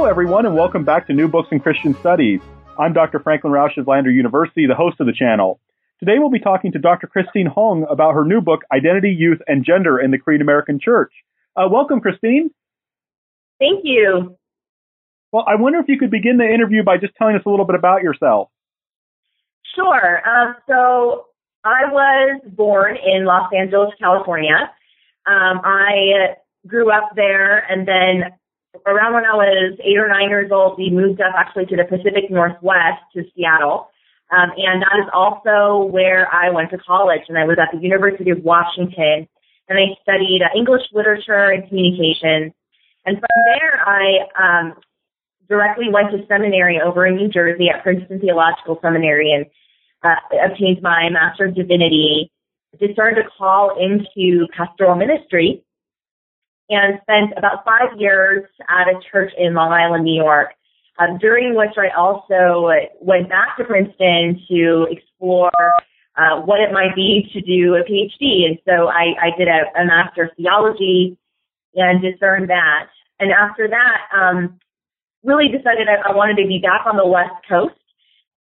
Hello, everyone, and welcome back to New Books in Christian Studies. I'm Dr. Franklin Rausch of Lander University, the host of the channel. Today we'll be talking to Dr. Christine Hong about her new book, Identity, Youth, and Gender in the Korean American Church. Uh, welcome, Christine. Thank you. Well, I wonder if you could begin the interview by just telling us a little bit about yourself. Sure. Um, so I was born in Los Angeles, California. Um, I grew up there, and then around when I was eight or nine years old, we moved up actually to the Pacific Northwest to Seattle. Um, and that is also where I went to college, and I was at the University of Washington, and I studied uh, English literature and communications. And from there, I um, directly went to seminary over in New Jersey at Princeton Theological Seminary and uh, obtained my Master of Divinity. Discerned a call into pastoral ministry and spent about five years at a church in Long Island, New York, um, during which I also went back to Princeton to explore uh, what it might be to do a PhD. And so I, I did a, a Master of Theology and discerned that. And after that, um, really decided I, I wanted to be back on the West Coast.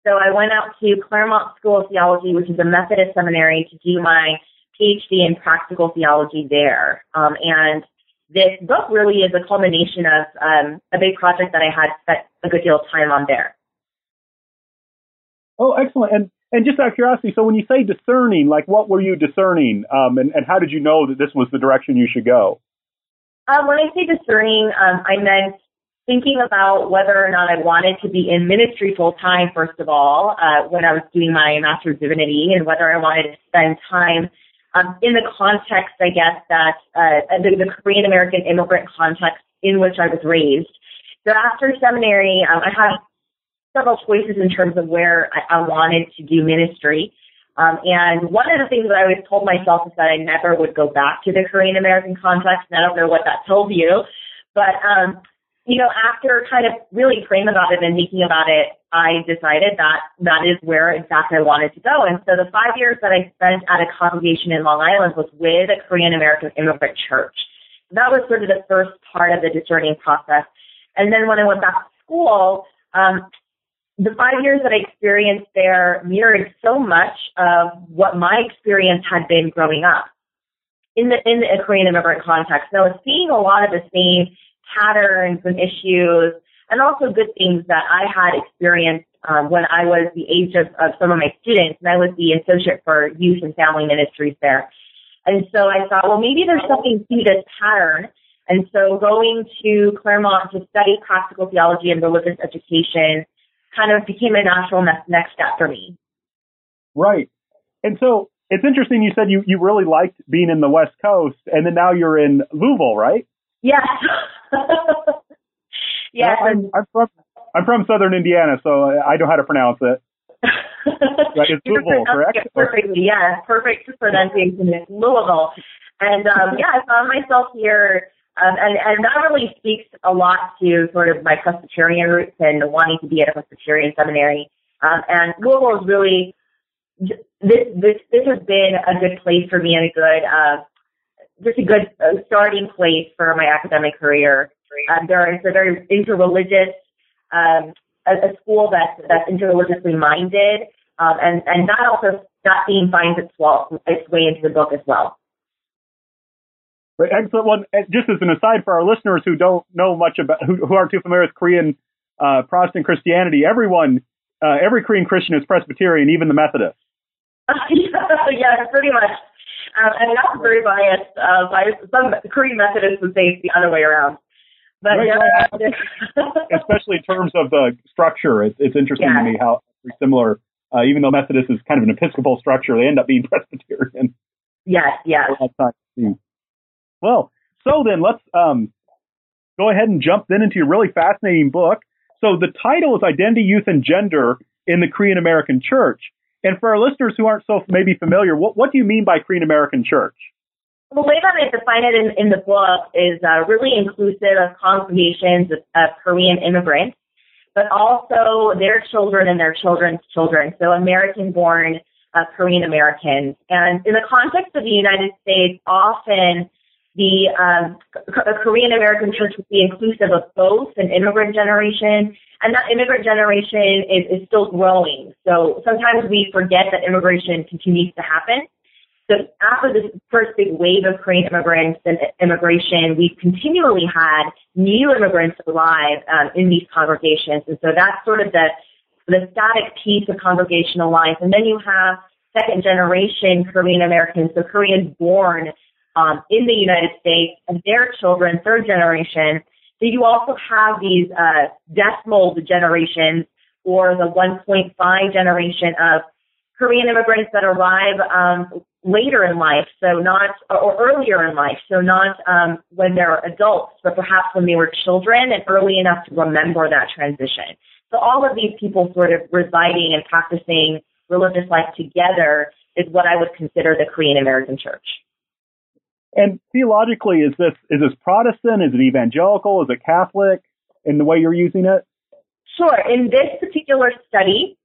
So I went out to Claremont School of Theology, which is a Methodist seminary, to do my PhD in practical theology there. Um, and this book really is a culmination of um, a big project that I had spent a good deal of time on there. Oh, excellent. And and just out of curiosity, so when you say discerning, like what were you discerning, um, and, and how did you know that this was the direction you should go? Um, when I say discerning, um, I meant thinking about whether or not I wanted to be in ministry full time, first of all, uh, when I was doing my Master's of Divinity, and whether I wanted to spend time um, in the context, I guess, that uh, the, the Korean American immigrant context in which I was raised. So after seminary, um, I had several choices in terms of where I, I wanted to do ministry. Um, and one of the things that I always told myself is that I never would go back to the Korean American context. And I don't know what that tells you, but um, you know, after kind of really praying about it and thinking about it, I decided that that is where exactly I wanted to go. And so the five years that I spent at a congregation in Long Island was with a Korean American immigrant church. That was sort of the first part of the discerning process. And then when I went back to school, um, the five years that I experienced there mirrored so much of what my experience had been growing up in the in the Korean immigrant context. And I was seeing a lot of the same patterns and issues, and also good things that I had experienced um, when I was the age of, of some of my students, and I was the associate for youth and family ministries there. And so I thought, well, maybe there's something to this pattern. And so going to Claremont to study practical theology and religious education kind of became a natural next step for me. Right. And so it's interesting you said you, you really liked being in the West Coast and then now you're in Louisville, right? Yes. yes. I'm, I'm, from I'm from Southern Indiana, so I know how to pronounce it. right, it's Louisville, correct? Perfectly, yeah, perfect pronunciation is Louisville. And um, yeah, I found myself here, um, and and that really speaks a lot to sort of my Presbyterian roots and wanting to be at a Presbyterian seminary. Um, and Louisville is really this this this has been a good place for me and a good uh, just a good uh, starting place for my academic career. Um, there is a very interreligious, um, a, a school that's that's interreligiously minded, um, and and that also that theme finds its, well, its way into the book as well. Right, excellent. Well, just as an aside for our listeners who don't know much about who, who aren't too familiar with Korean uh, Protestant Christianity, everyone, uh, every Korean Christian is Presbyterian, even the Methodists. yeah, pretty much. Um, and not very biased. Uh, by some Korean Methodists would say it's the other way around. But right, yeah, right. especially in terms of the structure, it's, it's interesting yeah. to me how similar. Uh, even though Methodist is kind of an Episcopal structure, they end up being Presbyterian. Yes, yes. Well, so then let's um, go ahead and jump then into your really fascinating book. So the title is Identity, Youth, and Gender in the Korean American Church. And for our listeners who aren't so maybe familiar, what, what do you mean by Korean American Church? The way that I define it in, in the book is uh, really inclusive of congregations of, of Korean immigrants, but also their children and their children's children, so American born uh, Korean Americans. And in the context of the United States, often the um, Korean American church would be inclusive of both an immigrant generation, and that immigrant generation is, is still growing. So sometimes we forget that immigration continues to happen. So after this first big wave of Korean immigrants and immigration, we've continually had new immigrants arrive um, in these congregations, and so that's sort of the the static piece of congregational life. And then you have second generation Korean Americans, so Koreans born um, in the United States and their children, third generation. So you also have these uh, decimal generations or the 1.5 generation of Korean immigrants that arrive um, later in life, so not or earlier in life, so not um, when they're adults, but perhaps when they were children and early enough to remember that transition. So all of these people sort of residing and practicing religious life together is what I would consider the Korean American Church. And theologically, is this is this Protestant? Is it evangelical? Is it Catholic? In the way you're using it? Sure. In this particular study,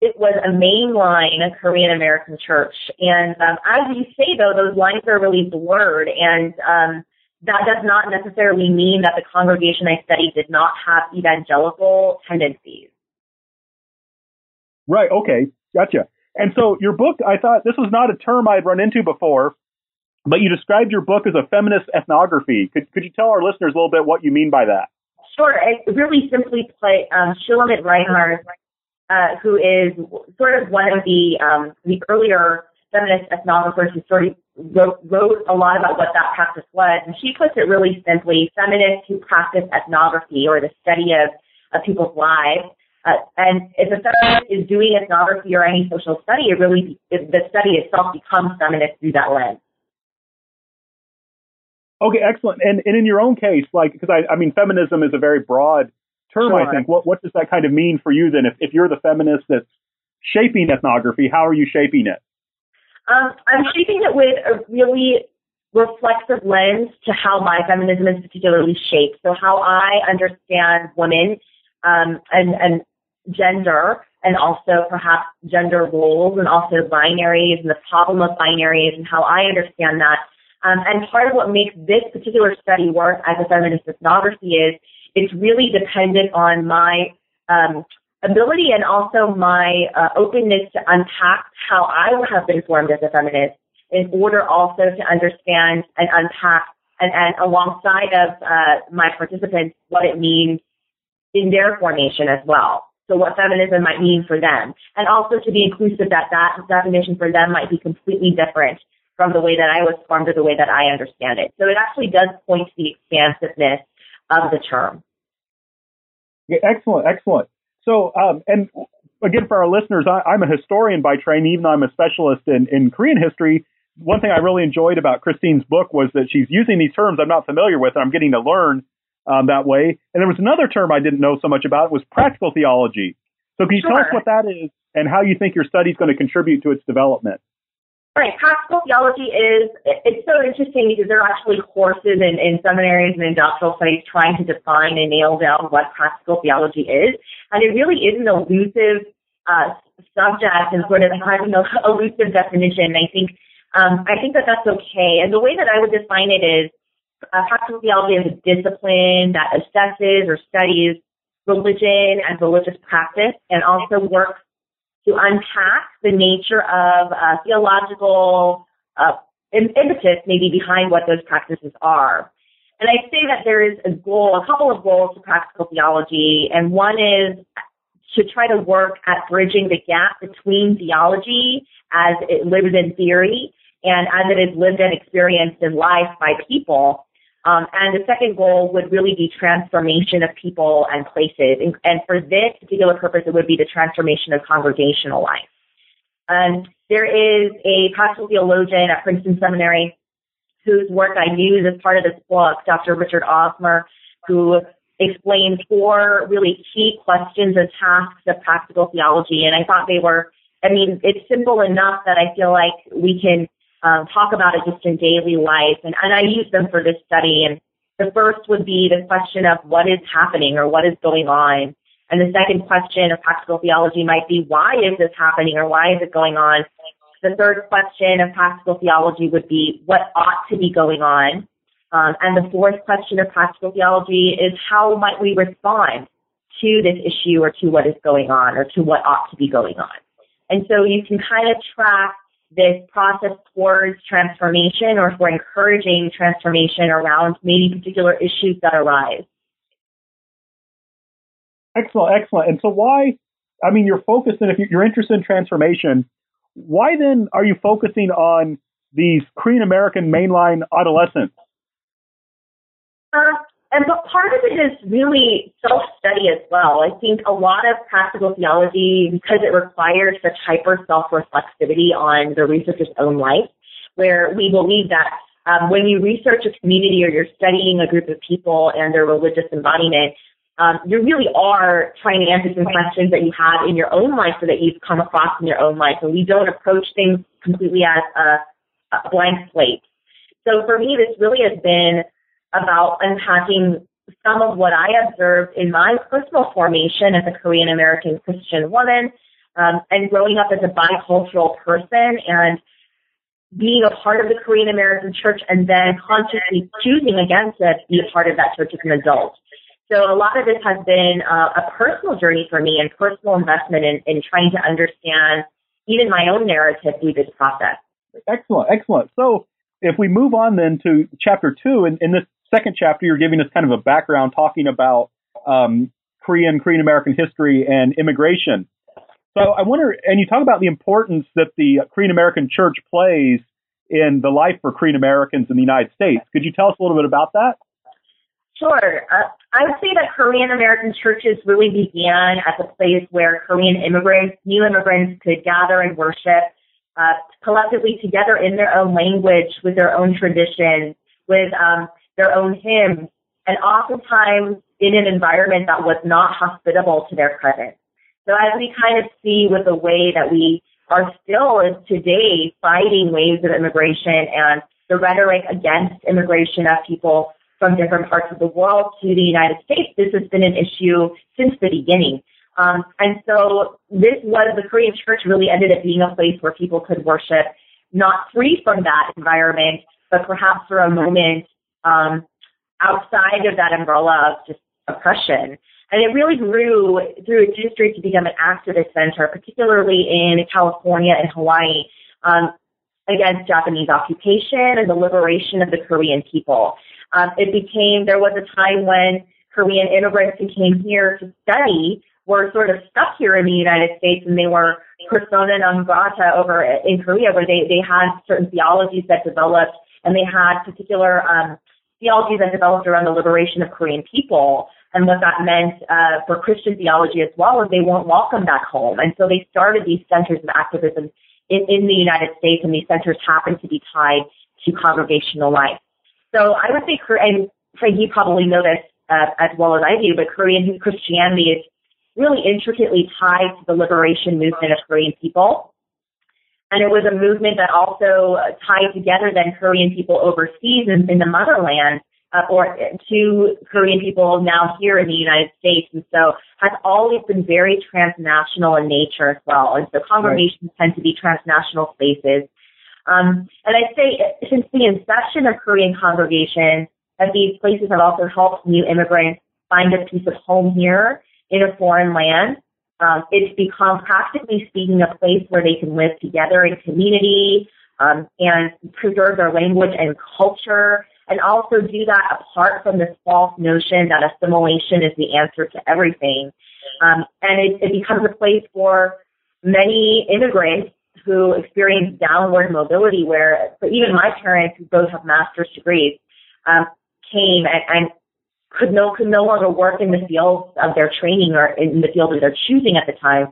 it was a mainline Korean American church, and um, as you say, though, those lines are really blurred, and um, that does not necessarily mean that the congregation I studied did not have evangelical tendencies. Right. Okay. Gotcha. And so your book, I thought this was not a term I'd run into before, but you described your book as a feminist ethnography. Could, could you tell our listeners a little bit what you mean by that? Sure. I really simply put, um, Shulamit Reinharz, uh, who is sort of one of the um, the earlier feminist ethnographers who sort of wrote, wrote a lot about what that practice was, and she puts it really simply: feminists who practice ethnography or the study of, of people's lives uh, and if a feminist is doing ethnography or any social study, it really the study itself becomes feminist through that lens. Okay, excellent. And and in your own case, like because I I mean feminism is a very broad term. Sure. I think. What what does that kind of mean for you then? If if you're the feminist that's shaping ethnography, how are you shaping it? Um, I'm shaping it with a really reflexive lens to how my feminism is particularly shaped. So how I understand women um, and and gender and also perhaps gender roles and also binaries and the problem of binaries and how I understand that. Um, and part of what makes this particular study work as a feminist ethnography is it's really dependent on my um, ability and also my uh, openness to unpack how I have been formed as a feminist in order also to understand and unpack and, and alongside of uh, my participants what it means in their formation as well. So what feminism might mean for them. And also to be inclusive that that definition for them might be completely different from the way that I was formed or the way that I understand it. So it actually does point to the expansiveness of the term. Yeah, excellent, excellent. So, um, and again, for our listeners, I, am a historian by training, even though I'm a specialist in, in Korean history. One thing I really enjoyed about Christine's book was that she's using these terms I'm not familiar with, and I'm getting to learn um, that way. And there was another term I didn't know so much about was practical theology. So can you sure. tell us what that is and how you think your study is going to contribute to its development? Right. Practical theology is, it's so interesting because there are actually courses in, in seminaries and doctoral studies trying to define and nail down what practical theology is. And it really is an elusive uh, subject and sort of having an elusive definition. I think, um, I think that that's okay. And the way that I would define it is uh, practical theology is a discipline that assesses or studies religion and religious practice and also works to unpack the nature of uh, theological uh, impetus maybe behind what those practices are. And I say that there is a goal, a couple of goals to practical theology, and one is to try to work at bridging the gap between theology as it lives in theory and as it is lived and experienced in life by people um, and the second goal would really be transformation of people and places. And, and, for this particular purpose, it would be the transformation of congregational life. And there is a pastoral theologian at Princeton Seminary whose work I used as part of this book, Dr. Richard Osmer, who explained four really key questions and tasks of practical theology. And I thought they were, I mean, it's simple enough that I feel like we can um, talk about it just in daily life. And, and I use them for this study. And the first would be the question of what is happening or what is going on. And the second question of practical theology might be why is this happening or why is it going on? The third question of practical theology would be what ought to be going on. Um, and the fourth question of practical theology is how might we respond to this issue or to what is going on or to what ought to be going on. And so you can kind of track this process towards transformation or for encouraging transformation around maybe particular issues that arise. Excellent, excellent. And so why, I mean, you're focused and if you're interested in transformation, why then are you focusing on these Korean American mainline adolescents? Uh, and but part of it is really self-study as well. I think a lot of practical theology, because it requires such hyper self-reflexivity on the researcher's own life, where we believe that um, when you research a community or you're studying a group of people and their religious embodiment, um, you really are trying to answer some questions that you have in your own life or that you've come across in your own life. And we don't approach things completely as a, a blank slate. So for me, this really has been about unpacking some of what I observed in my personal formation as a Korean American Christian woman um, and growing up as a bicultural person and being a part of the Korean American church and then consciously choosing against it to be a part of that church as an adult. So a lot of this has been uh, a personal journey for me and personal investment in, in trying to understand even my own narrative through this process. Excellent, excellent. So if we move on then to chapter two, in, in this second chapter, you're giving us kind of a background talking about um, Korean, Korean American history and immigration. So I wonder, and you talk about the importance that the Korean American church plays in the life for Korean Americans in the United States. Could you tell us a little bit about that? Sure. Uh, I would say that Korean American churches really began as a place where Korean immigrants, new immigrants could gather and worship uh, collectively together in their own language, with their own traditions, with um, their own hymns, and oftentimes in an environment that was not hospitable to their presence. So as we kind of see with the way that we are still today fighting waves of immigration and the rhetoric against immigration of people from different parts of the world to the United States. This has been an issue since the beginning. Um, and so this was the Korean church really ended up being a place where people could worship, not free from that environment, but perhaps for a moment um, outside of that umbrella of just oppression. And it really grew through its history to become an activist center, particularly in California and Hawaii, um, against Japanese occupation and the liberation of the Korean people. Um, it became, there was a time when Korean immigrants who came here to study were sort of stuck here in the United States and they were persona non grata over in Korea where they, they had certain theologies that developed and they had particular um, theologies that developed around the liberation of Korean people. And what that meant uh, for Christian theology as well and they weren't welcome back home. And so they started these centers of activism in, in the United States and these centers happened to be tied to congregational life. So I would say, and Frank, you probably know this uh, as well as I do, but Korean Christianity is really intricately tied to the liberation movement of Korean people. And it was a movement that also tied together then Korean people overseas in, in the motherland uh, or to Korean people now here in the United States. And so has always been very transnational in nature as well. And so congregations right. tend to be transnational spaces. Um, and I'd say since the inception of Korean congregations, that these places have also helped new immigrants find a piece of home here in a foreign land. Um, it's become, practically speaking, a place where they can live together in community um, and preserve their language and culture, and also do that apart from this false notion that assimilation is the answer to everything. Um, and it, it becomes a place for many immigrants who experience downward mobility where even my parents who both have master's degrees um, came and, and could no could no longer work in the field of their training or in the field of their choosing at the time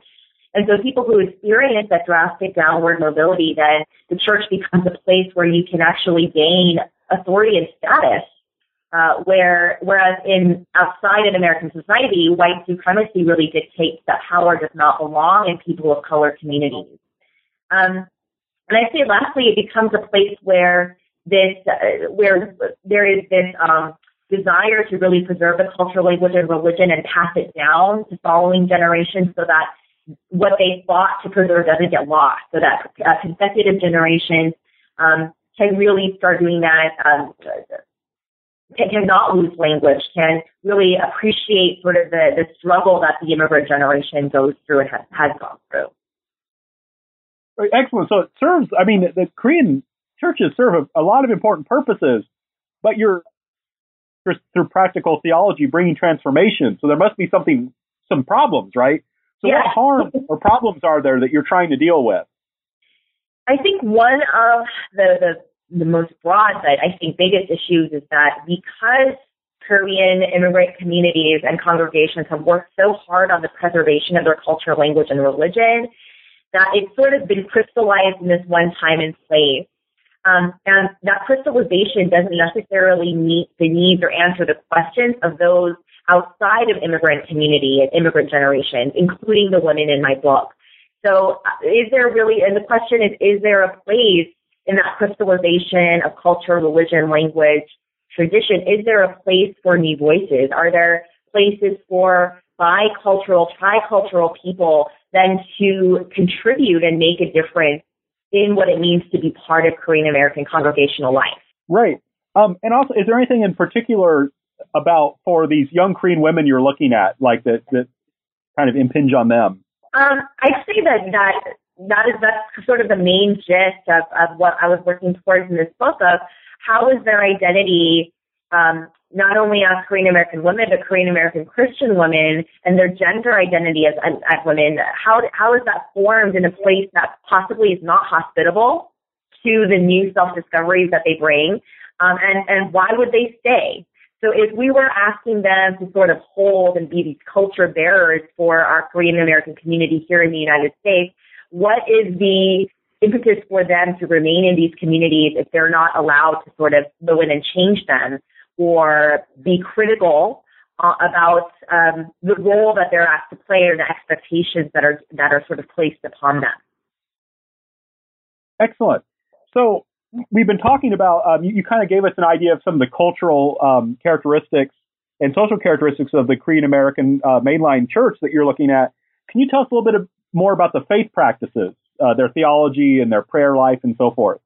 And so people who experience that drastic downward mobility, then the church becomes a place where you can actually gain authority and status. Uh, where, whereas in outside in American society, white supremacy really dictates that power does not belong in people of color communities. Um, and I say lastly, it becomes a place where this, uh, where there is this um, desire to really preserve the cultural language and religion and pass it down to following generations so that what they fought to preserve doesn't get lost, so that uh, consecutive generations um, can really start doing that, um, can, can not lose language, can really appreciate sort of the, the struggle that the immigrant generation goes through and has, has gone through. Excellent. So it serves, I mean, the Korean churches serve a, a lot of important purposes, but you're through practical theology bringing transformation. So there must be something, some problems, right? So yeah. what harm or problems are there that you're trying to deal with? I think one of the, the, the most broad, but I think biggest issues is that because Korean immigrant communities and congregations have worked so hard on the preservation of their culture, language, and religion, that it's sort of been crystallized in this one time and place. Um, and that crystallization doesn't necessarily meet the needs or answer the questions of those outside of immigrant community and immigrant generations, including the women in my book. So uh, is there really, and the question is, is there a place in that crystallization of culture, religion, language, tradition? Is there a place for new voices? Are there places for bicultural, tricultural people then to contribute and make a difference in what it means to be part of Korean American congregational life? Right. Um, and also, is there anything in particular about for these young Korean women you're looking at, like that that kind of impinge on them? Um, I'd say that that that is that's sort of the main gist of, of what I was working towards in this book of how is their identity um, not only as Korean American women, but Korean American Christian women and their gender identity as, as women. How, how is that formed in a place that possibly is not hospitable to the new self-discoveries that they bring? Um, and, and why would they stay? So if we were asking them to sort of hold and be these culture bearers for our Korean American community here in the United States, what is the impetus for them to remain in these communities if they're not allowed to sort of go in and change them or be critical uh, about um, the role that they're asked to play or the expectations that are that are sort of placed upon them. Excellent. So we've been talking about, um, you, you kind of gave us an idea of some of the cultural um, characteristics and social characteristics of the Korean American uh, mainline church that you're looking at. Can you tell us a little bit of, more about the faith practices, uh, their theology and their prayer life and so forth?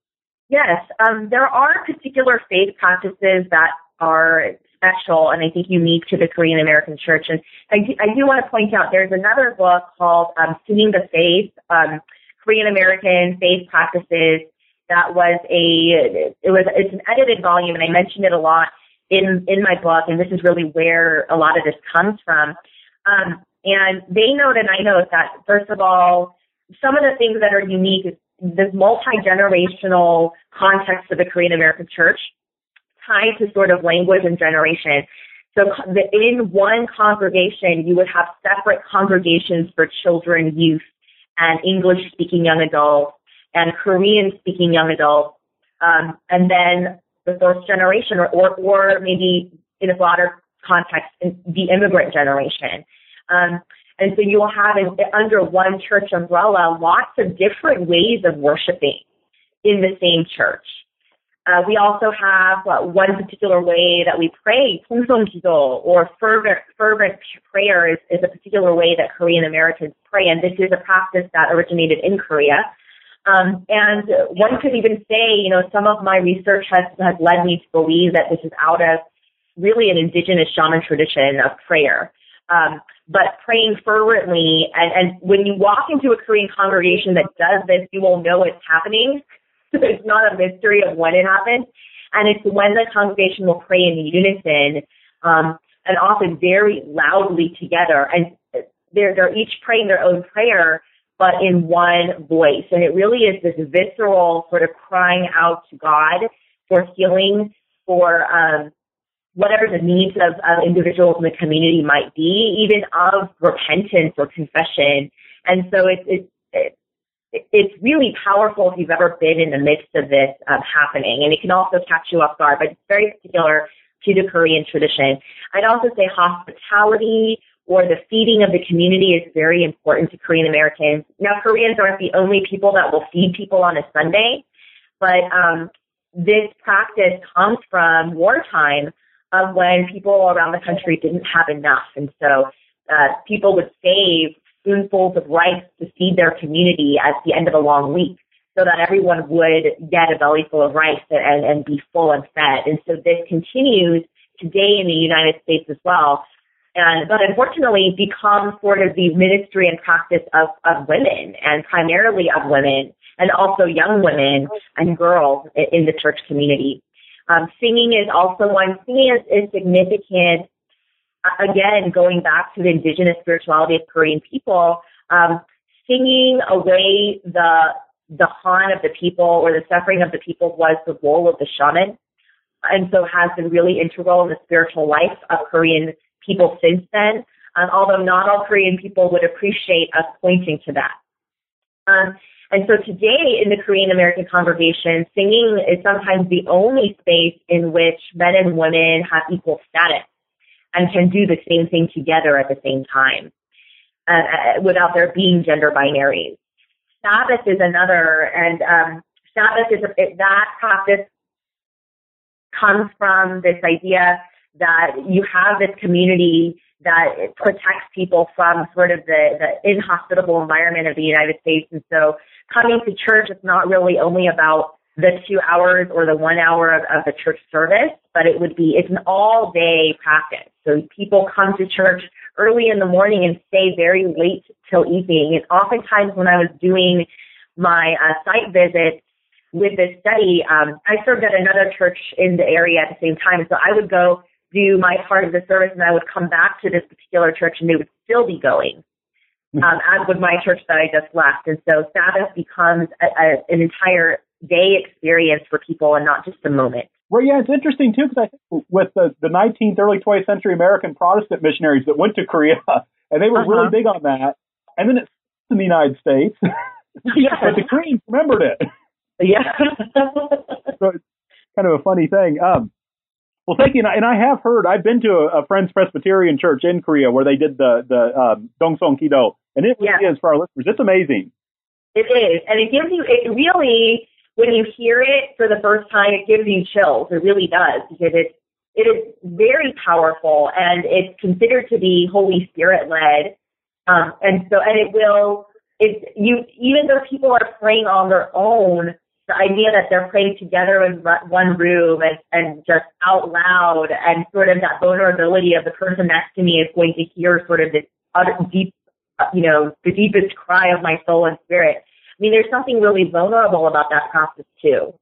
Yes, um, there are particular faith practices that are special and I think unique to the Korean American church. And I do, I do want to point out there's another book called um, Singing the Faith, um, Korean American Faith Practices that was a it was it's an edited volume and I mentioned it a lot in in my book and this is really where a lot of this comes from. Um, and they note and I note that first of all, some of the things that are unique is this multi generational context of the Korean American church tied to sort of language and generation. So in one congregation, you would have separate congregations for children, youth, and English speaking young adults and Korean speaking young adults, um, and then the first generation, or, or, or maybe in a broader context, the immigrant generation. Um, and so you will have in, under one church umbrella lots of different ways of worshiping in the same church. Uh, we also have uh, one particular way that we pray, or fervent, fervent prayer is, is a particular way that Korean Americans pray, and this is a practice that originated in Korea. Um, and one could even say, you know, some of my research has, has led me to believe that this is out of really an indigenous shaman tradition of prayer. Um, but praying fervently, and, and when you walk into a Korean congregation that does this, you will know it's happening. it's not a mystery of when it happens. And it's when the congregation will pray in unison, um, and often very loudly together. And they're, they're each praying their own prayer, but in one voice. And it really is this visceral sort of crying out to God for healing, for um, whatever the needs of, of individuals in the community might be, even of repentance or confession. And so it's, it's, it, it's really powerful if you've ever been in the midst of this um, happening, and it can also catch you off guard. But it's very particular to the Korean tradition. I'd also say hospitality or the feeding of the community is very important to Korean Americans. Now, Koreans aren't the only people that will feed people on a Sunday, but um, this practice comes from wartime of when people around the country didn't have enough, and so uh, people would save spoonfuls of rice to feed their community at the end of a long week so that everyone would get a belly full of rice and, and be full and fed. And so this continues today in the United States as well. And, but unfortunately becomes sort of the ministry and practice of, of women and primarily of women and also young women and girls in the church community. Um, singing is also one. Singing is, is significant. Again, going back to the indigenous spirituality of Korean people, um, singing away the the harm of the people or the suffering of the people was the role of the shaman, and so has been really integral in the spiritual life of Korean people since then. Um, although not all Korean people would appreciate us pointing to that. Um, and so today in the Korean American congregation, singing is sometimes the only space in which men and women have equal status and can do the same thing together at the same time uh, uh without there being gender binaries. Sabbath is another, and um, Sabbath is a, that practice comes from this idea that you have this community that protects people from sort of the, the inhospitable environment of the United States. And so coming to church is not really only about the two hours or the one hour of, of the church service, but it would be, it's an all day practice. So people come to church early in the morning and stay very late till evening. And oftentimes when I was doing my uh, site visits with this study, um, I served at another church in the area at the same time. So I would go do my part of the service and I would come back to this particular church and they would still be going. Hmm. Um, as would my church that I just left. And so Sabbath becomes a, a, an entire day experience for people and not just a moment. Well, yeah, it's interesting too because I think with the, the 19th, early 20th century American Protestant missionaries that went to Korea, and they were uh-huh. really big on that, and then it's in the United States, yeah. but the Koreans remembered it. Yeah. so it's kind of a funny thing. Um, well, thank you. And I, and I have heard, I've been to a, a, Friends Presbyterian church in Korea where they did the, the um, Dongseong Kido. And it really yeah. is for our listeners. It's amazing. It is. And it gives you, it really, when you hear it for the first time, it gives you chills. It really does because it's it is very powerful and it's considered to be Holy Spirit led. Um, and so, and it will, it's you, even though people are praying on their own, the idea that they're praying together in one room and, and just out loud and sort of that vulnerability of the person next to me is going to hear sort of this utter, deep, you know, the deepest cry of my soul and spirit. I mean, there's something really vulnerable about that process too.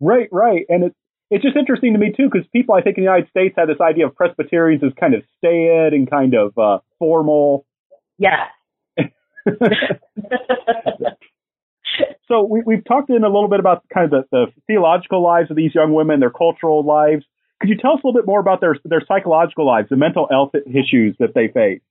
Right, right. And it's, it's just interesting to me too, because people, I think, in the United States have this idea of Presbyterians as kind of staid and kind of uh, formal. Yeah. so we, we've talked in a little bit about kind of the, the theological lives of these young women, their cultural lives. Could you tell us a little bit more about their their psychological lives, the mental health issues that they face?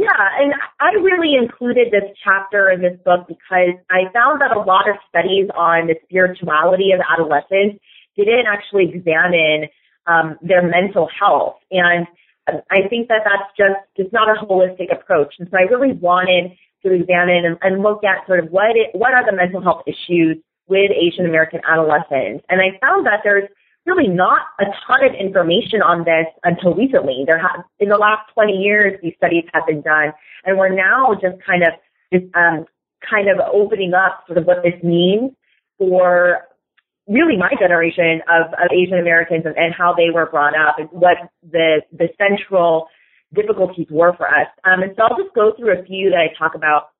Yeah, and I really included this chapter in this book because I found that a lot of studies on the spirituality of adolescents didn't actually examine um, their mental health. And I think that that's just, it's not a holistic approach. And so I really wanted to examine and, and look at sort of what it, what are the mental health issues with Asian American adolescents. And I found that there's really not a ton of information on this until recently. There have, in the last 20 years, these studies have been done, and we're now just kind of um, kind of opening up sort of what this means for really my generation of, of Asian Americans and, and how they were brought up and what the the central difficulties were for us. Um, and so I'll just go through a few that I talk about.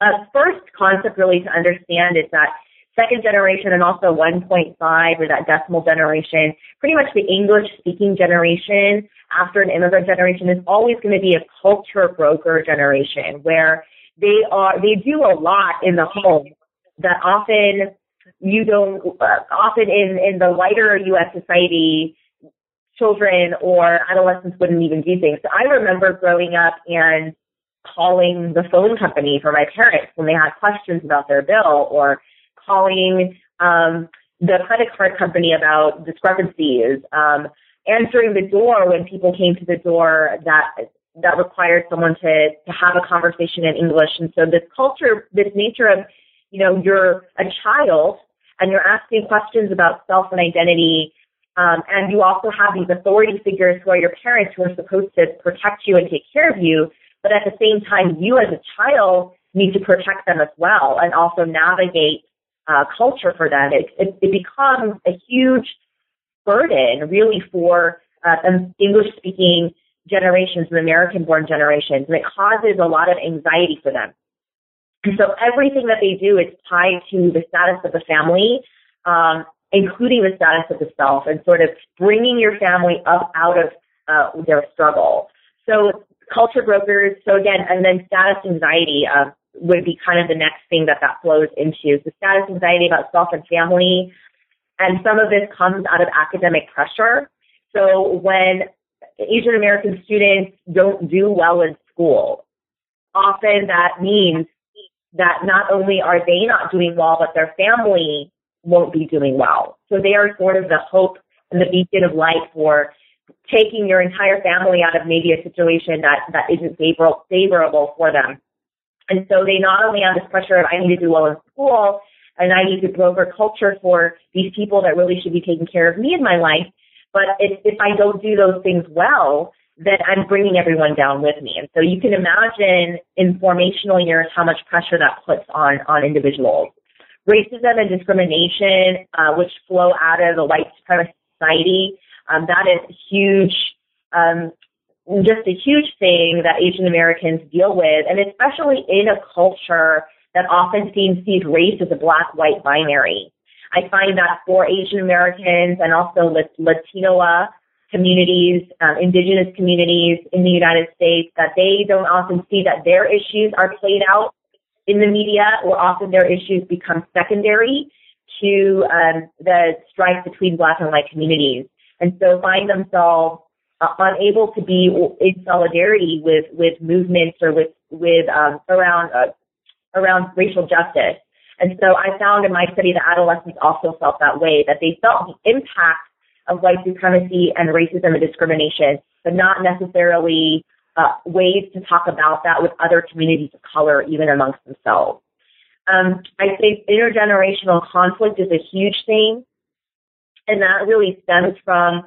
Uh, first concept really to understand is that second generation and also 1.5 or that decimal generation, pretty much the English speaking generation after an immigrant generation is always going to be a culture broker generation where they are, they do a lot in the home that often you don't, uh, often in, in the wider U.S. society, children or adolescents wouldn't even do things. So I remember growing up and calling the phone company for my parents when they had questions about their bill or calling um, the credit card company about discrepancies, um, answering the door when people came to the door that that required someone to, to have a conversation in English. And so this culture, this nature of, you know, you're a child and you're asking questions about self and identity. Um, and you also have these authority figures who are your parents who are supposed to protect you and take care of you. But at the same time, you as a child need to protect them as well and also navigate uh, culture for them. It, it, it becomes a huge burden really for uh, English speaking generations and American born generations, and it causes a lot of anxiety for them. And so everything that they do is tied to the status of the family, um, including the status of the self, and sort of bringing your family up out of uh, their struggle. So culture brokers, so again, and then status anxiety uh, would be kind of the next thing that that flows into. So status anxiety about self and family, and some of this comes out of academic pressure. So when Asian American students don't do well in school. Often that means that not only are they not doing well, but their family won't be doing well. So they are sort of the hope and the beacon of light for taking your entire family out of maybe a situation that, that isn't favorable, favorable for them. And so they not only have this pressure of I need to do well in school and I need to broker culture for these people that really should be taking care of me in my life, but if, if I don't do those things well, then I'm bringing everyone down with me. And so you can imagine in formational years how much pressure that puts on, on individuals. Racism and discrimination, uh, which flow out of the white supremacist society, um, that is huge, um, just a huge thing that Asian Americans deal with, and especially in a culture that often seems sees race as a black-white binary. I find that for Asian Americans and also Latino communities, um, indigenous communities in the United States, that they don't often see that their issues are played out in the media, or often their issues become secondary to um, the strife between Black and white communities, and so find themselves uh, unable to be in solidarity with with movements or with with um, around uh, around racial justice. And so I found in my study that adolescents also felt that way, that they felt the impact of white supremacy and racism and discrimination, but not necessarily uh, ways to talk about that with other communities of color, even amongst themselves. Um, I think intergenerational conflict is a huge thing, and that really stems from,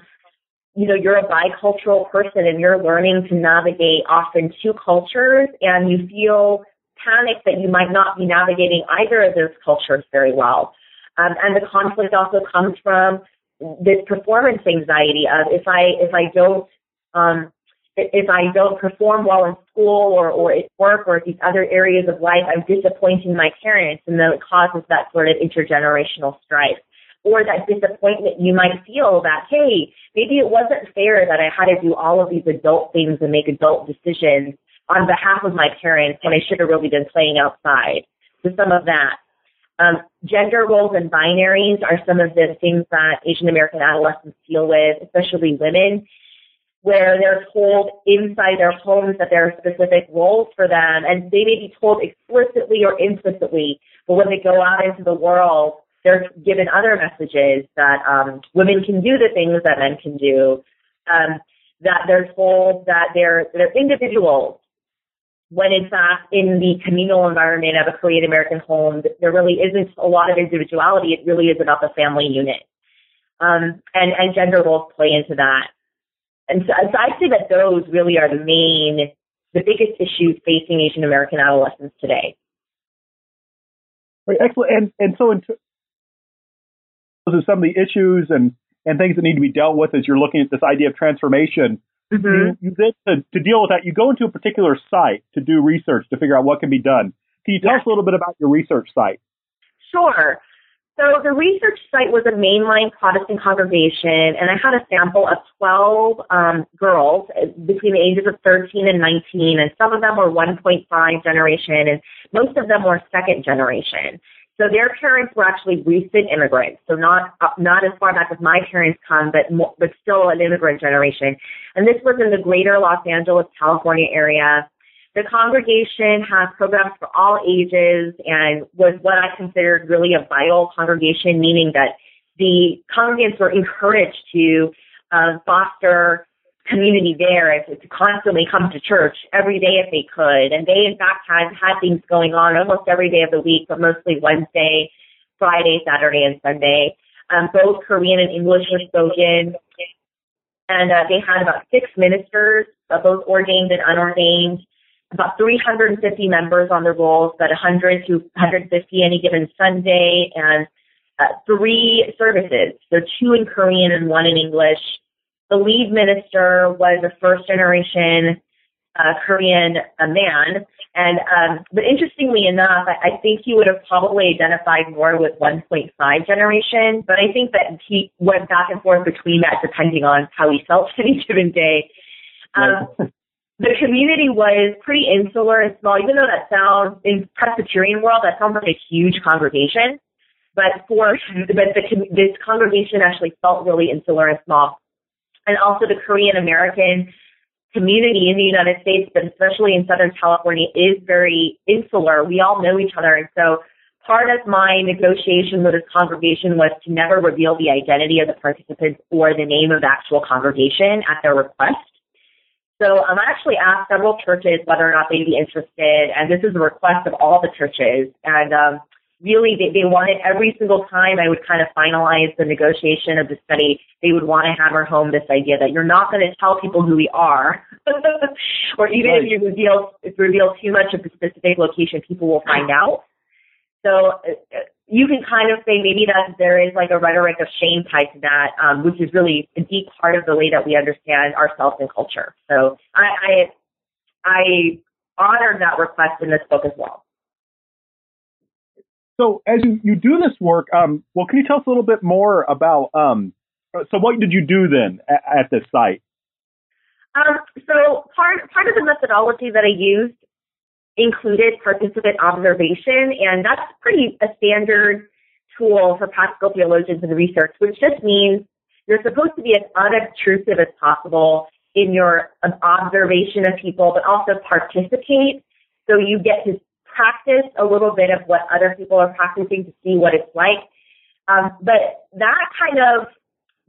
you know, you're a bicultural person and you're learning to navigate often two cultures, and you feel panic that you might not be navigating either of those cultures very well. Um, and the conflict also comes from this performance anxiety of if I if I don't um, if I don't perform well in school or, or at work or at these other areas of life, I'm disappointing my parents, and then it causes that sort of intergenerational strife. Or that disappointment you might feel that, hey, maybe it wasn't fair that I had to do all of these adult things and make adult decisions on behalf of my parents when I should have really been playing outside. So some of that. Um, gender roles and binaries are some of the things that Asian American adolescents deal with, especially women, where they're told inside their homes that there are specific roles for them, and they may be told explicitly or implicitly, but when they go out into the world, they're given other messages that um, women can do the things that men can do, um, that they're told that they're, they're individuals when in fact in the communal environment of a Korean American home, there really isn't a lot of individuality. It really is about the family unit. Um, and, and gender roles play into that. And so, so I'd say that those really are the main, the biggest issues facing Asian American adolescents today. Right, excellent. And, and so in are some of the issues and, and things that need to be dealt with as you're looking at this idea of transformation. Mm-hmm. You, you then, to, to deal with that, you go into a particular site to do research to figure out what can be done. Can you tell us a little bit about your research site? Sure. So the research site was a mainline Protestant congregation, and I had a sample of 12 um, girls between the ages of 13 and 19, and some of them were 1.5 generation, and most of them were second generation. So their parents were actually recent immigrants, so not not as far back as my parents come, but more, but still an immigrant generation. And this was in the greater Los Angeles, California area. The congregation has programs for all ages and was what I considered really a vital congregation, meaning that the congregants were encouraged to uh, foster community there and to constantly come to church every day if they could. And they in fact had had things going on almost every day of the week, but mostly Wednesday, Friday, Saturday, and Sunday. Um, both Korean and English were spoken. And uh, they had about six ministers, uh, both ordained and unordained, about 350 members on the rolls, about 100 to 150 any given Sunday, and uh, three services. So two in Korean and one in English the lead minister was a first generation uh, Korean uh, man. And um, but interestingly enough, I, I think he would have probably identified more with 1.5 generation. But I think that he went back and forth between that depending on how he felt any given day. Um, the community was pretty insular and small, even though that sounds in Presbyterian world that sounds like a huge congregation. But for but the, this congregation actually felt really insular and small and also the Korean American community in the United States, but especially in Southern California, is very insular. We all know each other. And so part of my negotiation with this congregation was to never reveal the identity of the participants or the name of the actual congregation at their request. So um, I actually asked several churches whether or not they'd be interested, and this is a request of all the churches. And um, really they, they wanted every single time I would kind of finalize the negotiation of the study, they would want to hammer home this idea that you're not going to tell people who we are, or even right. if you reveal if you reveal too much of the specific location, people will find out. So uh, you can kind of say maybe that there is like a rhetoric of shame tied to that, um, which is really a deep part of the way that we understand ourselves and culture. So I, I, I honored that request in this book as well. So as you, you do this work, um, well, can you tell us a little bit more about, um, so what did you do then at, at this site? Um, so part, part of the methodology that I used included participant observation, and that's pretty a standard tool for practical theologians in research, which just means you're supposed to be as unobtrusive as possible in your observation of people, but also participate so you get to practice a little bit of what other people are practicing to see what it's like. Um, but that kind of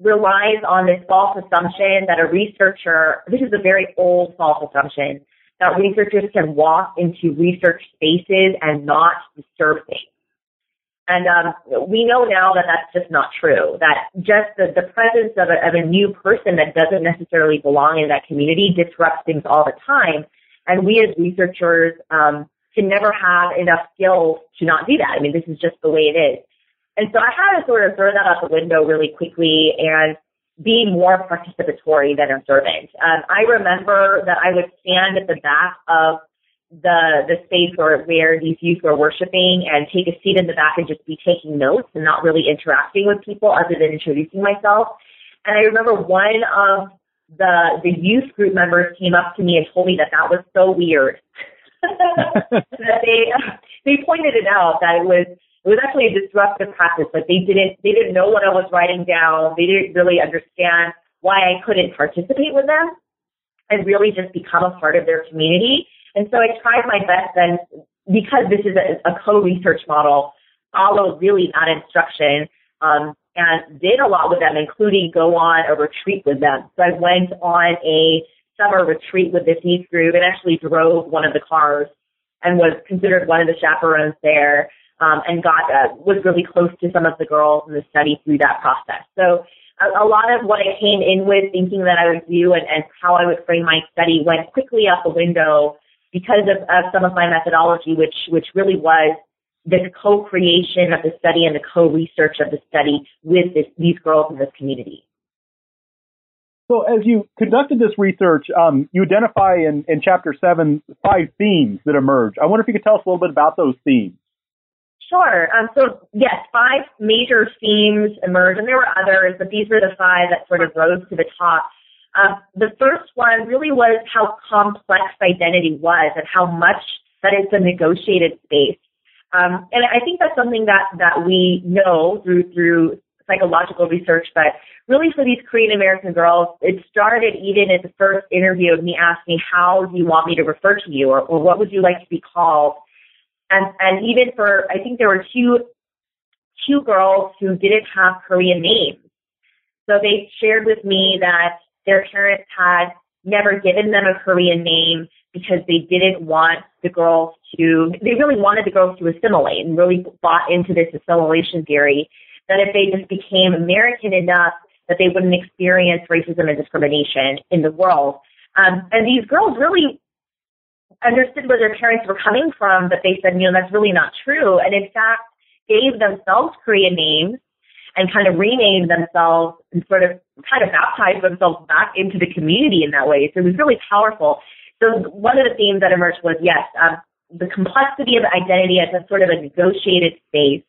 relies on this false assumption that a researcher, this is a very old false assumption, that researchers can walk into research spaces and not disturb things. And um, we know now that that's just not true. That just the, the presence of a, of a new person that doesn't necessarily belong in that community disrupts things all the time. And we as researchers um, can never have enough skills to not do that. I mean, this is just the way it is. And so I had to sort of throw that out the window really quickly and be more participatory than observant. Um, I remember that I would stand at the back of the the space where, where these youth were worshiping and take a seat in the back and just be taking notes and not really interacting with people other than introducing myself. And I remember one of the the youth group members came up to me and told me that that was so weird that they they pointed it out that it was it was actually a disruptive practice. Like they didn't they didn't know what I was writing down. They didn't really understand why I couldn't participate with them and really just become a part of their community. And so I tried my best then because this is a, a co-research model, follow really that instruction um, and did a lot with them, including go on a retreat with them. So I went on a summer retreat with this youth group and actually drove one of the cars and was considered one of the chaperones there um, and got uh, was really close to some of the girls in the study through that process. So a, a lot of what I came in with thinking that I would do and, and how I would frame my study went quickly out the window because of, of some of my methodology, which which really was the co-creation of the study and the co-research of the study with this, these girls in this community. So, as you conducted this research, um, you identify in, in chapter seven five themes that emerge. I wonder if you could tell us a little bit about those themes. Sure. Um, so, yes, five major themes emerge, and there were others, but these were the five that sort of rose to the top. Uh, the first one really was how complex identity was and how much that it's a negotiated space. Um, and I think that's something that, that we know through, through psychological research, but really for these Korean American girls, it started even at the first interview of me asking, how do you want me to refer to you or, or what would you like to be called? And, and even for, I think there were two, two girls who didn't have Korean names. So they shared with me that their parents had never given them a Korean name because they didn't want the girls to, they really wanted the girls to assimilate and really bought into this assimilation theory that if they just became American enough that they wouldn't experience racism and discrimination in the world. Um, and these girls really understood where their parents were coming from, but they said, you know, that's really not true. And in fact, gave themselves Korean names and kind of renamed themselves and sort of kind of baptized themselves back into the community in that way. So it was really powerful. So one of the themes that emerged was yes, um, the complexity of identity as a sort of a negotiated space.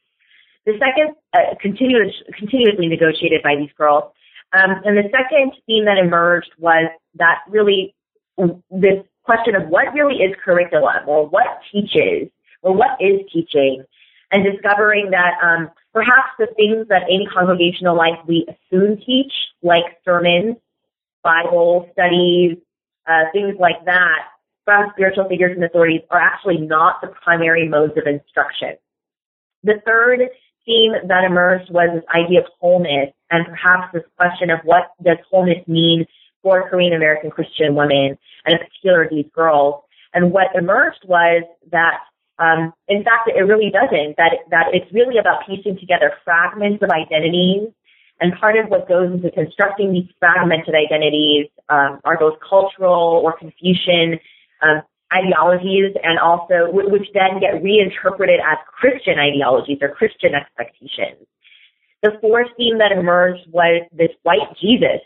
The second, uh, continuous, continuously negotiated by these girls. Um, and the second theme that emerged was that really this question of what really is curriculum or what teaches or what is teaching and discovering that um, perhaps the things that in congregational life we assume teach, like sermons, Bible studies, uh, things like that from spiritual figures and authorities are actually not the primary modes of instruction. The third theme that emerged was this idea of wholeness and perhaps this question of what does wholeness mean for Korean American Christian women and in particular these girls. And what emerged was that um, in fact, it really doesn't. That that it's really about piecing together fragments of identities and part of what goes into constructing these fragmented identities um, are both cultural or Confucian um, ideologies and also, which then get reinterpreted as Christian ideologies or Christian expectations. The fourth theme that emerged was this white Jesus.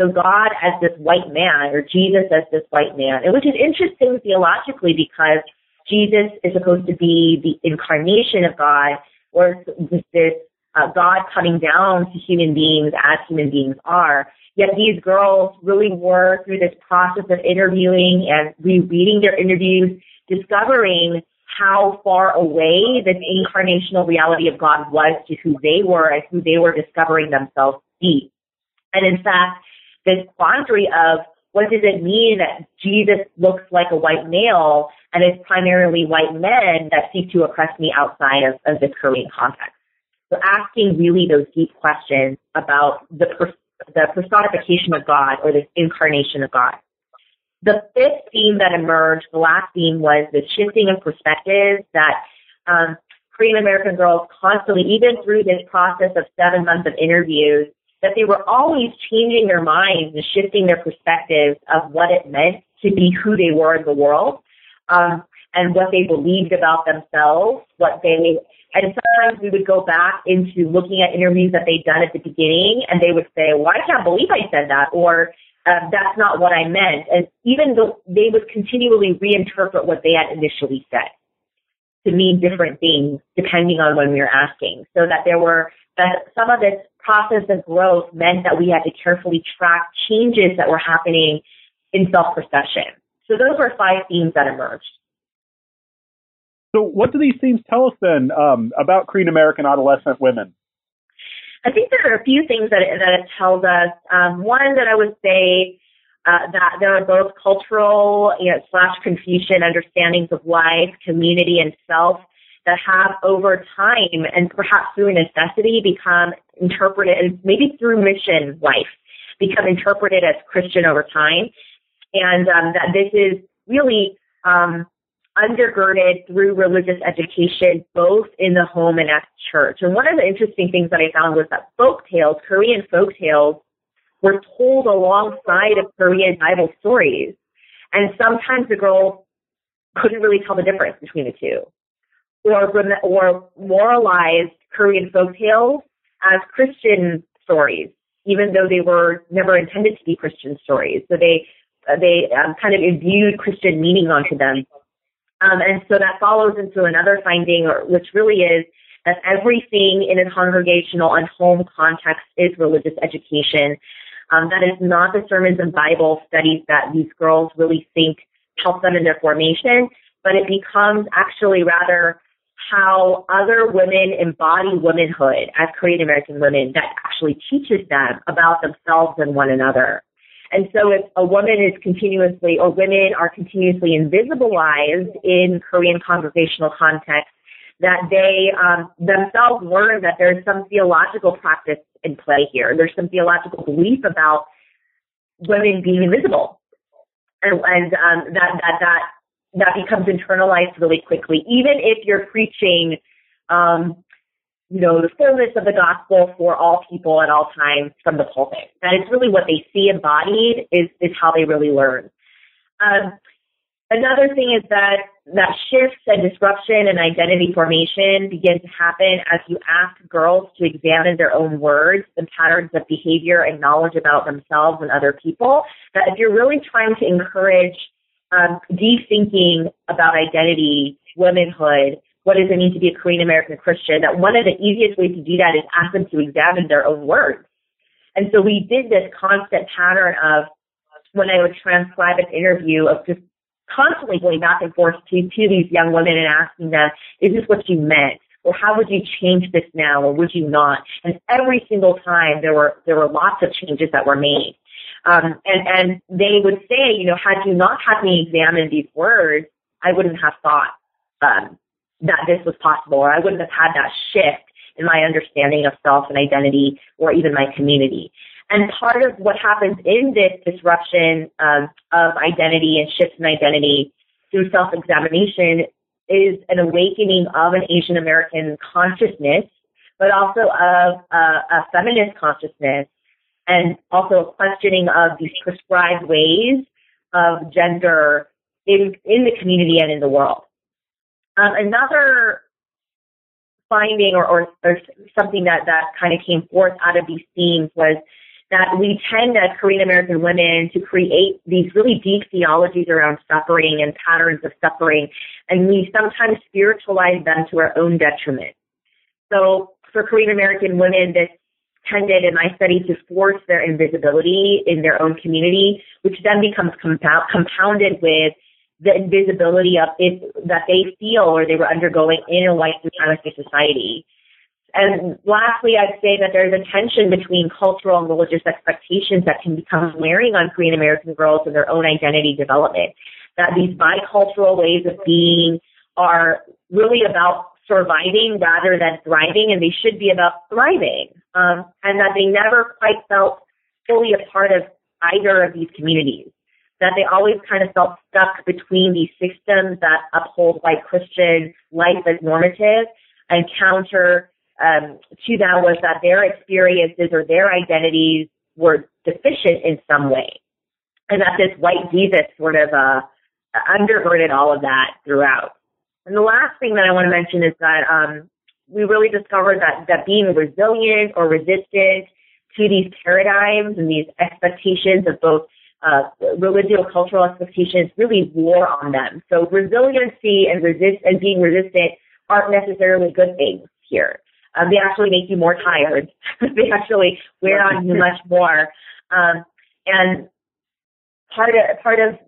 So God as this white man or Jesus as this white man, which is interesting theologically because Jesus is supposed to be the incarnation of God or this uh, God coming down to human beings as human beings are. Yet these girls really were through this process of interviewing and rereading their interviews, discovering how far away the incarnational reality of God was to who they were and who they were discovering themselves to be. And in fact, this quandary of what does it mean that Jesus looks like a white male and it's primarily white men that seek to oppress me outside of, of this Korean context? So asking really those deep questions about the, the personification of God or the incarnation of God. The fifth theme that emerged, the last theme was the shifting of perspectives that um, Korean American girls constantly, even through this process of seven months of interviews, that they were always changing their minds and shifting their perspectives of what it meant to be who they were in the world, um, and what they believed about themselves, what they and sometimes we would go back into looking at interviews that they'd done at the beginning and they would say, well, I can't believe I said that or uh, that's not what I meant. And even though they would continually reinterpret what they had initially said to mean different things depending on when we were asking. So that there were, that some of this process of growth meant that we had to carefully track changes that were happening in self-perception. So those were five themes that emerged. So, what do these themes tell us then um, about Korean American adolescent women? I think there are a few things that it, that it tells us. Um, one that I would say uh, that there are both cultural you know, slash Confucian understandings of life, community, and self that have over time and perhaps through necessity become interpreted, and maybe through mission life, become interpreted as Christian over time. And um, that this is really um, undergirded through religious education, both in the home and at church. And one of the interesting things that I found was that folk tales, Korean folk tales, were told alongside of Korean Bible stories. And sometimes the girls couldn't really tell the difference between the two. Or, or moralized Korean folk tales as Christian stories, even though they were never intended to be Christian stories. So they, they um, kind of imbued Christian meaning onto them um, and so that follows into another finding, which really is that everything in a congregational and home context is religious education. Um, that is not the sermons and Bible studies that these girls really think help them in their formation, but it becomes actually rather how other women embody womanhood as Korean American women that actually teaches them about themselves and one another. And so if a woman is continuously, or women are continuously invisibilized in Korean congregational context, that they um, themselves learn that there's some theological practice in play here. There's some theological belief about women being invisible, and, and um, that that that that becomes internalized really quickly. Even if you're preaching, um, you know, the fullness of the gospel for all people at all times from the pulpit, that is really what they see embodied is is how they really learn. Um, Another thing is that that shifts and disruption and identity formation begin to happen as you ask girls to examine their own words and patterns of behavior and knowledge about themselves and other people. That if you're really trying to encourage um, deep thinking about identity, womanhood, what does it mean to be a Korean American Christian, that one of the easiest ways to do that is ask them to examine their own words. And so we did this constant pattern of when I would transcribe an interview of just constantly going back and forth to, to these young women and asking them, is this what you meant? Or how would you change this now or would you not? And every single time there were, there were lots of changes that were made. Um, and, and they would say, you know, had you not had me examine these words, I wouldn't have thought, um, that this was possible or I wouldn't have had that shift in my understanding of self and identity or even my community. And part of what happens in this disruption um, of identity and shifts in identity through self-examination is an awakening of an Asian American consciousness, but also of a feminist consciousness, and also a questioning of these prescribed ways of gender in in the community and in the world. Um, another finding or, or, or something that, that kind of came forth out of these themes was that we tend as Korean American women to create these really deep theologies around suffering and patterns of suffering, and we sometimes spiritualize them to our own detriment. So for Korean American women, this tended in my study to force their invisibility in their own community, which then becomes compound, compounded with the invisibility of it that they feel or they were undergoing in a white supremacist society. And lastly, I'd say that there's a tension between cultural and religious expectations that can become wearing on Korean American girls and their own identity development. That these bicultural ways of being are really about surviving rather than thriving, and they should be about thriving. Um, and that they never quite felt fully a part of either of these communities. That they always kind of felt stuck between these systems that uphold white Christian life as normative and counter um, to that was that their experiences or their identities were deficient in some way. And that this white Jesus sort of uh, undergirded all of that throughout. And the last thing that I want to mention is that um, we really discovered that, that being resilient or resistant to these paradigms and these expectations of both uh, religious cultural expectations really war on them. So resiliency and resist and being resistant aren't necessarily good things here. Um, they actually make you more tired. they actually wear on you much more. Um, and part of part of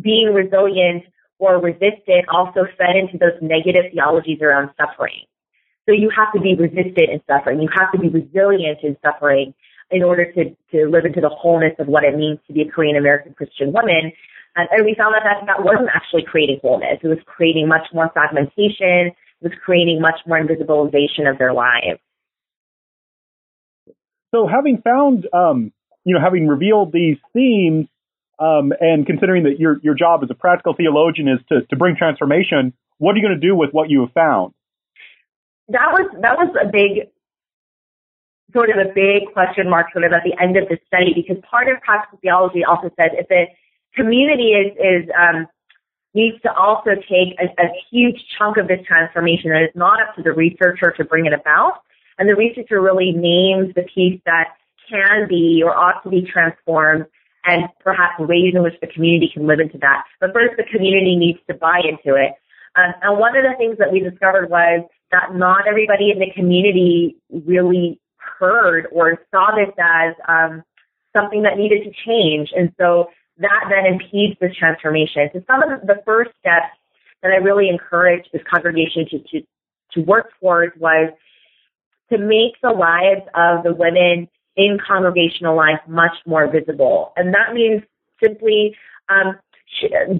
being resilient or resistant also fed into those negative theologies around suffering. So you have to be resistant in suffering. You have to be resilient in suffering in order to, to live into the wholeness of what it means to be a Korean American Christian woman. And, and we found that, that that wasn't actually creating wholeness. It was creating much more fragmentation It was creating much more invisibilization of their lives. So, having found, um, you know, having revealed these themes, um, and considering that your your job as a practical theologian is to to bring transformation, what are you going to do with what you have found? That was that was a big sort of a big question mark sort of at the end of the study because part of practical theology also says if the community is is um, needs to also take a, a huge chunk of this transformation and it's not up to the researcher to bring it about. And the researcher really names the piece that can be or ought to be transformed and perhaps ways in which the community can live into that. But first, the community needs to buy into it. Um, and one of the things that we discovered was that not everybody in the community really heard or saw this as um, something that needed to change. And so that then impedes this transformation. So some of the first steps that I really encouraged this congregation to, to, to work towards was to make the lives of the women in congregational life much more visible. And that means simply um,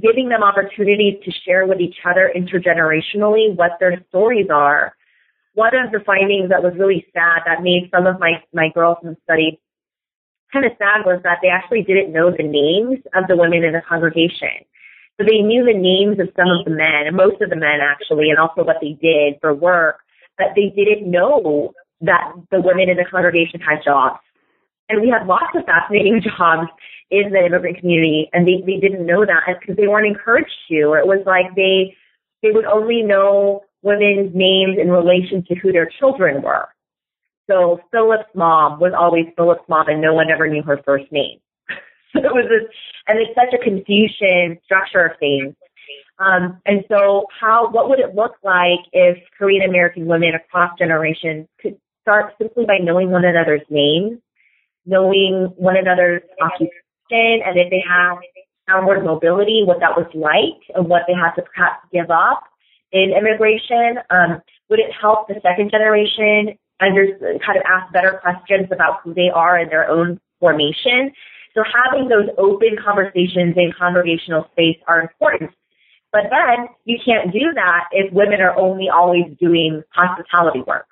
giving them opportunities to share with each other intergenerationally what their stories are. One of the findings that was really sad that made some of my, my girls in the study kind of sad was that they actually didn't know the names of the women in the congregation. So they knew the names of some of the men, and most of the men actually, and also what they did for work, but they didn't know that the women in the congregation had jobs. And we had lots of fascinating jobs in the immigrant community, and they, they didn't know that because they weren't encouraged to, or it was like they, they would only know women's names in relation to who their children were. So Philip's mom was always Philip's mom and no one ever knew her first name. so it was this, and it's such a Confucian structure of things. Um, and so how, what would it look like if Korean American women across generations could start simply by knowing one another's names, knowing one another's occupation, and if they have downward mobility, what that was like and what they had to perhaps give up in immigration. Um, would it help the second generation under, kind of ask better questions about who they are and their own formation. So having those open conversations in congregational space are important. But then you can't do that if women are only always doing hospitality work.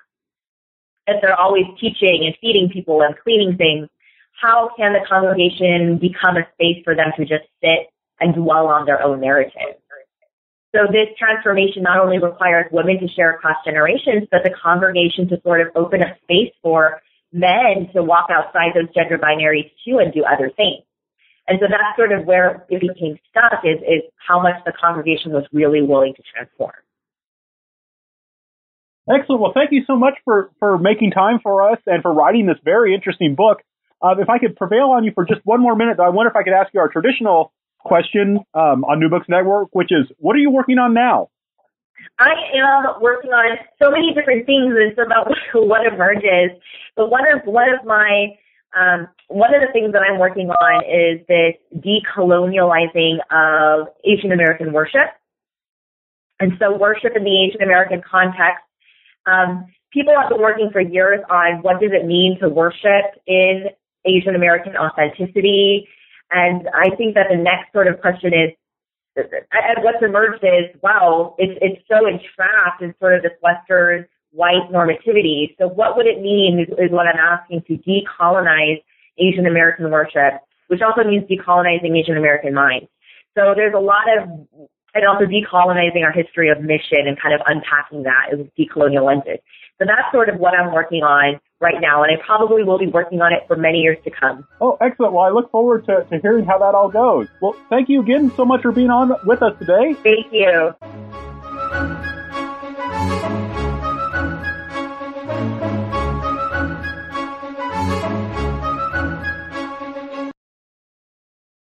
If they're always teaching and feeding people and cleaning things, how can the congregation become a space for them to just sit and dwell on their own narrative? So this transformation not only requires women to share across generations, but the congregation to sort of open up space for men to walk outside those gender binaries too and do other things. And so that's sort of where it became stuck is, is how much the congregation was really willing to transform. Excellent. Well, thank you so much for, for making time for us and for writing this very interesting book. Uh, if I could prevail on you for just one more minute, though, I wonder if I could ask you our traditional question um, on New Books Network, which is, what are you working on now? I am working on so many different things. It's about what emerges. But one of one of my um, one of the things that I'm working on is this decolonializing of Asian American worship. And so worship in the Asian American context, um, people have been working for years on what does it mean to worship in Asian American authenticity and I think that the next sort of question is, and what's emerged is, wow, it's, it's so entrapped in sort of this Western white normativity. So what would it mean is, is what I'm asking to decolonize Asian American worship, which also means decolonizing Asian American minds. So there's a lot of, and also decolonizing our history of mission and kind of unpacking that with decolonial lenses. So that's sort of what I'm working on right now, and I probably will be working on it for many years to come. Oh, excellent. Well, I look forward to, to hearing how that all goes. Well, thank you again so much for being on with us today. Thank you.